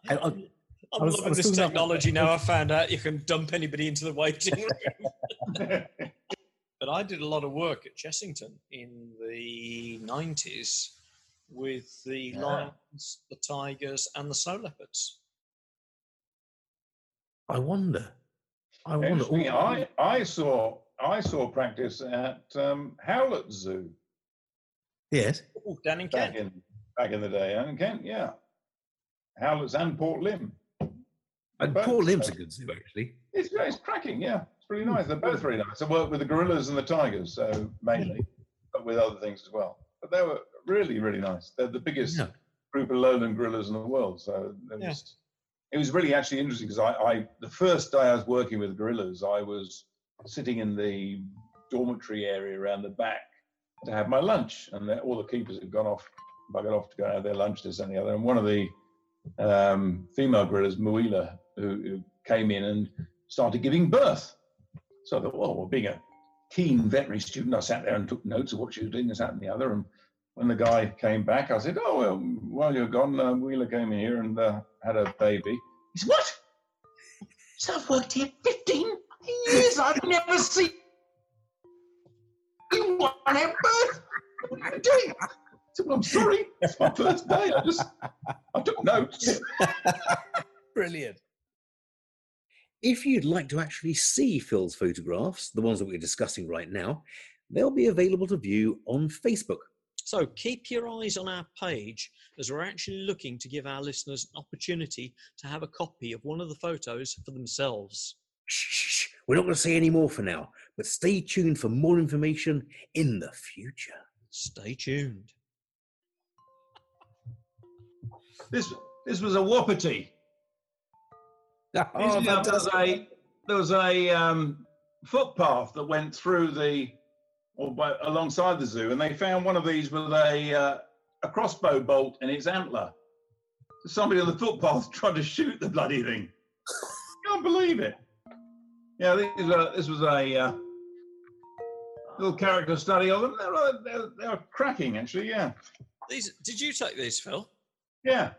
And I- I'm I was- loving this technology now. I found out you can dump anybody into the waiting room. but I did a lot of work at Chessington in the 90s with the Yeah. lions, the tigers, and the snow leopards. I wonder. I wonder. Interesting. oh, I, I saw I saw practice at um, Howlett Zoo yes. Oh, down in back Kent. in back in the day. And Kent, yeah, Howletts and Port Lympne. And Both. Port Lympne's a good zoo, actually. It's it's cracking. Yeah, it's pretty nice. They're both very nice. I worked with the gorillas and the tigers, so mainly, but with other things as well. But they were really really nice. They're the biggest Yeah. group of lowland gorillas in the world. So it Yeah. was, it was really actually interesting because I, I, the first day I was working with gorillas, I was sitting in the dormitory area around the back to have my lunch, and all the keepers had gone off, buggered off to go have their lunch this and the other. And one of the um, female gorillas, Muila, who, who came in and started giving birth. So I thought, well, well, being a keen veterinary student, I sat there and took notes of what she was doing, this, that, and the other. And when the guy came back, I said, "Oh, well, while you're gone, uh, Wheeler came here and uh, had a baby." He said, "What? So I've worked here 15 years. I've never seen to have birth. What are you doing?" I said, "Well, I'm sorry. It's my first day. I just I took notes." Brilliant. If you'd like to actually see Phil's photographs, the ones that we're discussing right now, they'll be available to view on Facebook. So keep your eyes on our page as we're actually looking to give our listeners an opportunity to have a copy of one of the photos for themselves. Shh, shh, shh. We're not going to say any more for now, but stay tuned for more information in the future. Stay tuned. This this was a wapiti. Oh, there was a there was a um, footpath that went through the or by, alongside the zoo, and they found one of these with a uh, a crossbow bolt in its antler. So somebody on the footpath tried to shoot the bloody thing. Can't believe it. Yeah, this, is a, this was a uh, little character study of them. They're, they were, they were cracking, actually. Yeah. These did you take these, Phil? Yeah.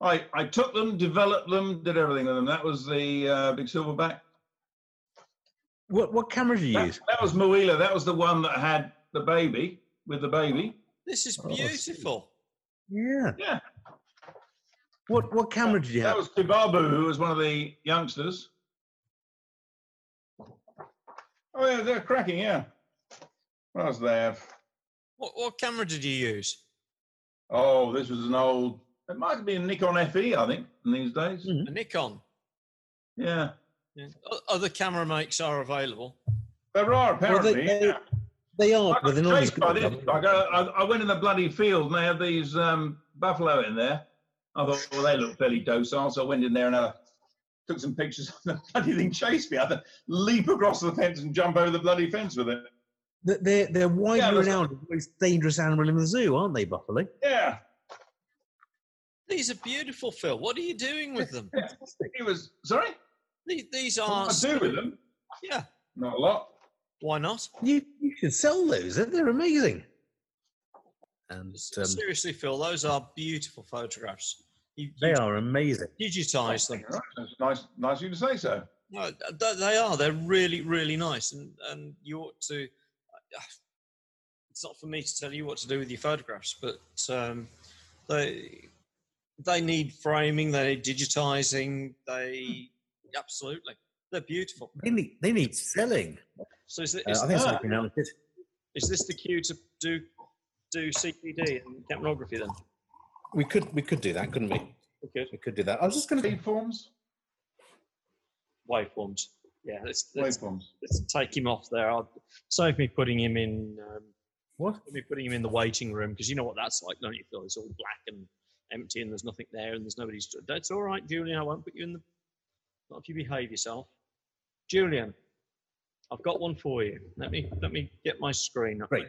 I, I took them, developed them, did everything with them. That was the uh, big silverback. What, what camera did you That, use? that was Moila. That was the one that had the baby with the baby. This is Oh, beautiful. Yeah. Yeah. What what camera did you have? That have? was Kibabu, who was one of the youngsters. Oh yeah, they're cracking. Yeah. What else do they have? What, what camera did you use? Oh, this was an old. It might have been a Nikon FE, I think, in these days. Mhm. A Nikon. Yeah, Yeah. Other camera makes are available. there are apparently. they- yeah. They are, I but they're not as good. this. I, I, I went in the bloody field and they had these um, buffalo in there. I thought, well, they look fairly docile, so I went in there and had a, took some pictures. Of the bloody thing chased me. I had to leap across the fence and jump over the bloody fence with it. They're- They're they're widely Yeah, renowned as the most dangerous animal in the zoo, aren't they, buffalo? Yeah, These are beautiful, Phil. What are you doing with them? it was. Sorry, These, these what are. did I do with them? Yeah. Not a lot. Why not? You you should sell those. They're, they're amazing. And um, Seriously, Phil, those are beautiful photographs. You, they are amazing. digitize them. Right, That's nice, nice of you to say so. No, they are. They're really, really nice, and and you ought to. It's not for me to tell you what to do with your photographs, but um, they they need framing. They need digitizing. They absolutely they're beautiful. They need they need selling. So is, thi- Uh, I think Ah. so. pronounced it. is this the cue to do do CPD and capnography then? We could we could do that, couldn't we? Okay. We could do that. I was just going to. Feed forms, Waveforms. Yeah, let's let's, waveforms. let's take him off there. I'll save me putting him in. Um, What? me putting him in the waiting room because you know what that's like, don't you? Phil? It's all black and empty, and there's nothing there, and there's nobody. St- that's all right, Julian. I won't put you in the. Not if you behave yourself, Julian. I've got one for you. Let me let me get my screen up. Great.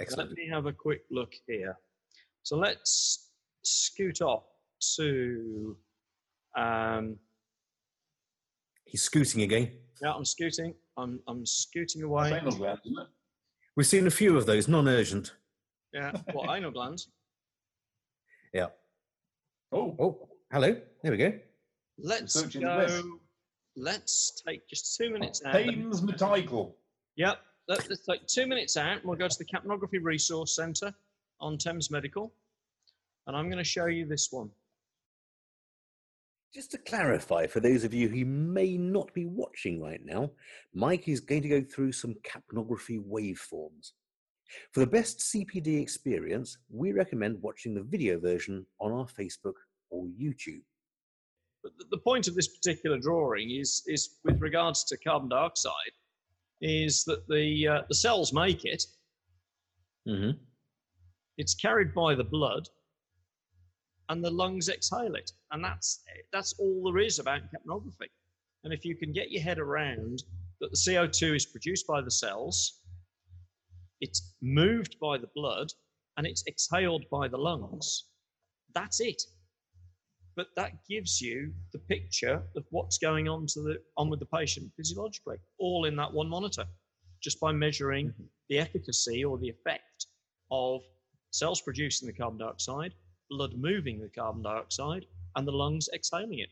Excellent. Let me have a quick look here. So let's scoot off to. Um, He's scooting again. yeah, I'm scooting. I'm I'm scooting away. anal glands, isn't it? We've seen a few of those, non-urgent. Yeah, what anal glands? Yeah. Oh, Oh, hello. There we go. Let's Searching the west. go. Let's take just two minutes out. Thames Medical. Yep. Let, us take two minutes out we'll go to the Capnography Resource Centre on Thames Medical. And I'm going to show you this one. Just to clarify, for those of you who may not be watching right now, Mike is going to go through some capnography waveforms. For the best CPD experience, we recommend watching the video version on our Facebook or YouTube. But the, point of this particular drawing is, is with regards to carbon dioxide, is that the, uh, the cells make it, Mm-hmm. it's carried by the blood, and the lungs exhale it. And that's, that's all there is about capnography. And if you can get your head around that the CO2 is produced by the cells, it's moved by the blood, and it's exhaled by the lungs, that's it. But that gives you the picture of what's going on to the on with the patient physiologically, all in that one monitor, just by measuring mm-hmm. the efficacy or the effect of cells producing the carbon dioxide, blood moving the carbon dioxide, and the lungs exhaling it.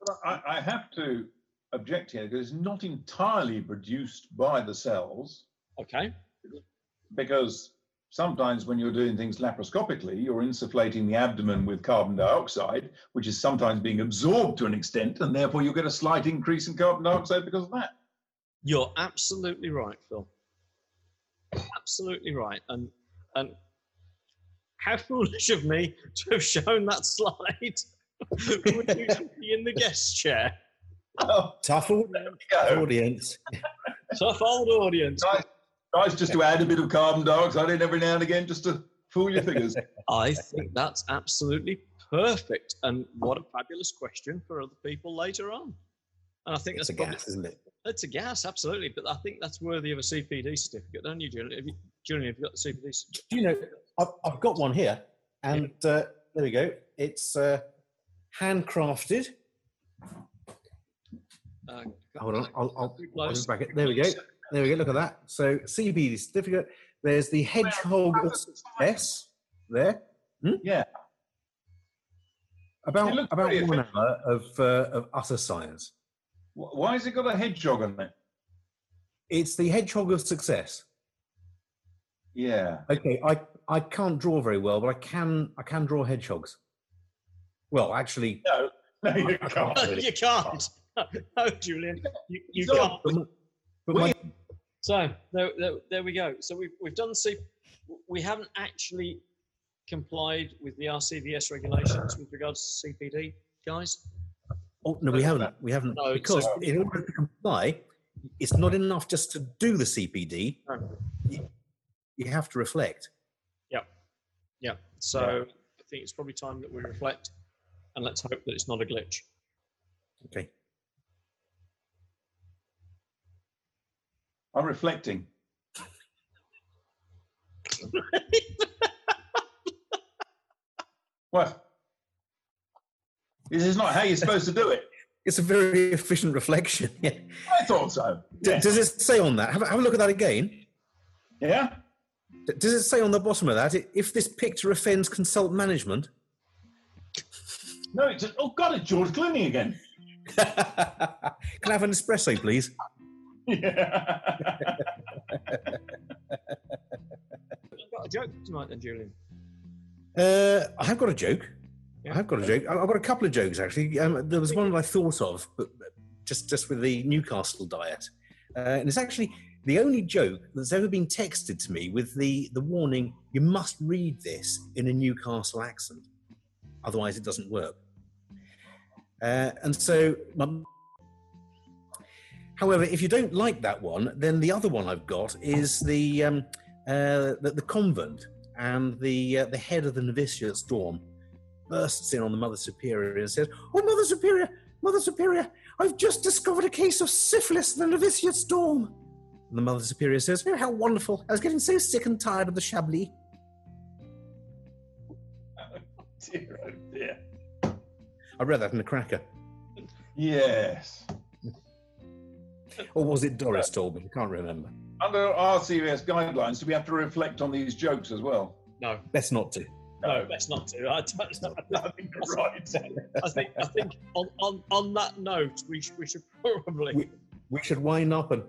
But I, I have to object here because it's not entirely produced by the cells Okay. because sometimes when you're doing things laparoscopically, you're insufflating the abdomen with carbon dioxide, which is sometimes being absorbed to an extent, and therefore you'll get a slight increase in carbon dioxide because of that. You're absolutely right, Phil. Absolutely right. And and how foolish of me to have shown that slide when you should be in the guest chair. Oh, Tough there we audience. Tough old audience. Nice, nice just to add a bit of carbon dioxide in every now and again just to fool your figures. I think that's absolutely perfect. And what a fabulous question for other people later on. And I think It's a probably, gas, isn't it? it's a gas, absolutely. But I think that's worthy of a CPD certificate, don't you, Julian? Have you, Julian, have you got the CPD certificate? Do you know, I've, I've got one here, and uh, there we go. It's uh, handcrafted. Uh, Hold on, I'll, I'll, Too I'll close. just back it. There we go. There we go. Look at that. So CPD certificate. There's the hedgehog of success there. Yeah. About about pretty one official. hour of uh, of utter science. Why has it got a hedgehog on it? It's the hedgehog of success. Yeah. Okay, I I can't draw very well, but I can I can draw hedgehogs. Well, actually, No, no, you can't. really. you can't. No, Julian, you, you can't. But my- my- So there, there, there we go. So we've, we've done C. We haven't actually complied with the RCVS regulations with regards to CPD, guys. oh, no, we haven't. We haven't No, because so- in order to comply, it's not enough just to do the CPD. No. You, you have to reflect. Yeah. Yeah. So I think it's probably time that we reflect, and let's hope that it's not a glitch. Okay. I'm reflecting. What? This is not how you're supposed to do it. It's a very efficient reflection. Yeah. I thought so. D- Yeah. Does it say on that? Have, a- have a look at that again. yeah? D- Does it say on the bottom of that, if this picture offends consult management? No, it's oh god, it's George Clooney again. Can I have an espresso, please? Yeah. I've got a joke tonight, then, Julian. Uh, I have got a joke. Yeah. I have got a joke. I- I've got a couple of jokes actually. Um, there was one that I thought of, but but just just with the Newcastle diet, uh, and it's actually the only joke that's ever been texted to me with the the warning: you must read this in a Newcastle accent, otherwise it doesn't work. Uh, and so, my- however, if you don't like that one, then the other one I've got is the um, uh, the, the convent and the uh, the head of the novitiate storm bursts in on the Mother Superior and says, "Oh, Mother Superior, Mother Superior, I've just discovered a case of syphilis in the novitiate storm." And the Mother Superior says, "Oh, how wonderful! I was getting so sick and tired of the Chablis." dear, oh dear. I read that in the Cracker, Yes. Or was it Doris told me? I can't remember. Under RCVS guidelines, do we have to reflect on these jokes as well? No, Best not to. no, that's not to. I, don't- I think you're right. I think I think on, on, on that note, we should, we should probably We- We should wind up and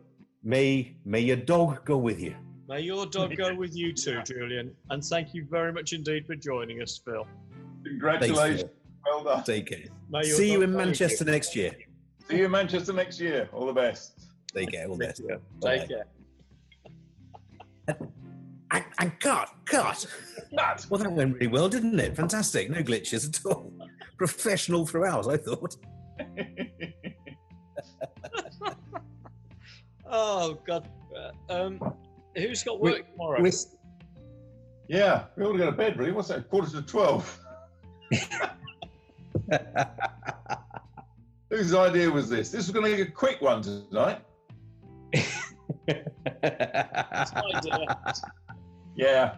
may may your dog go with you. may your dog go with you too, Julian. And thank you very much indeed for joining us, Phil. Thanks, Congratulations. Phil. Well done. Take care. May your See you in go with Manchester next year. See you in Manchester next year. All the best. Take care. All the best. Take care. And, and cut, cut. Nut. Well, that went really well, didn't it? Fantastic. No glitches at all. Professional throughout, I thought. Oh God. Um, who's got We- work tomorrow? we- Yeah, we ought to go to bed, really. What's that? Quarter to 12. Whose idea was this? This was going to be a quick one tonight. That's my idea. Yeah.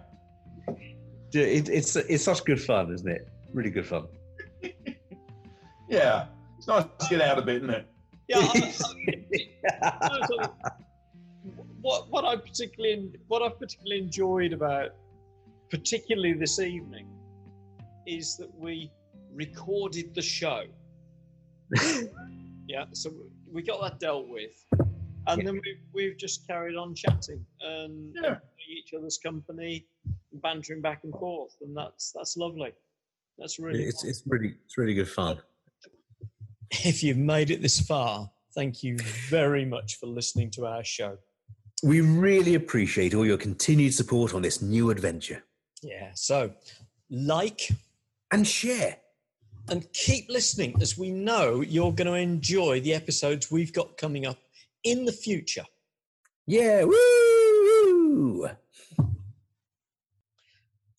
it, it's it's such good fun, isn't it? Really good fun. Yeah. It's nice to get out a bit, isn't it? Yeah. I, I, what what I particularly what I particularly enjoyed about particularly this evening is that we recorded the show. Yeah, so we got that dealt with, and then we've, we've just carried on chatting and Yeah. each other's company, bantering back and forth, and that's that's lovely. That's really. It's it's really it's really good fun. If you've made it this far, thank you very much for listening to our show. We really appreciate all your continued support on this new adventure. Yeah, so like And share. And keep listening as we know you're going to enjoy the episodes we've got coming up in the future. Yeah, woo!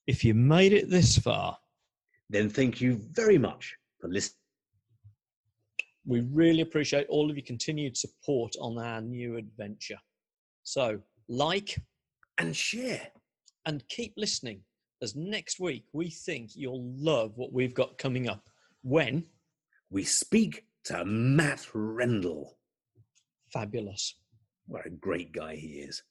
If you made it this far, Then thank you very much for listening. we really appreciate all of your continued support on our new adventure. So, like And share. and keep listening as next week we think you'll love what we've got coming up when We speak to Matt Rendell. fabulous. What a great guy he is.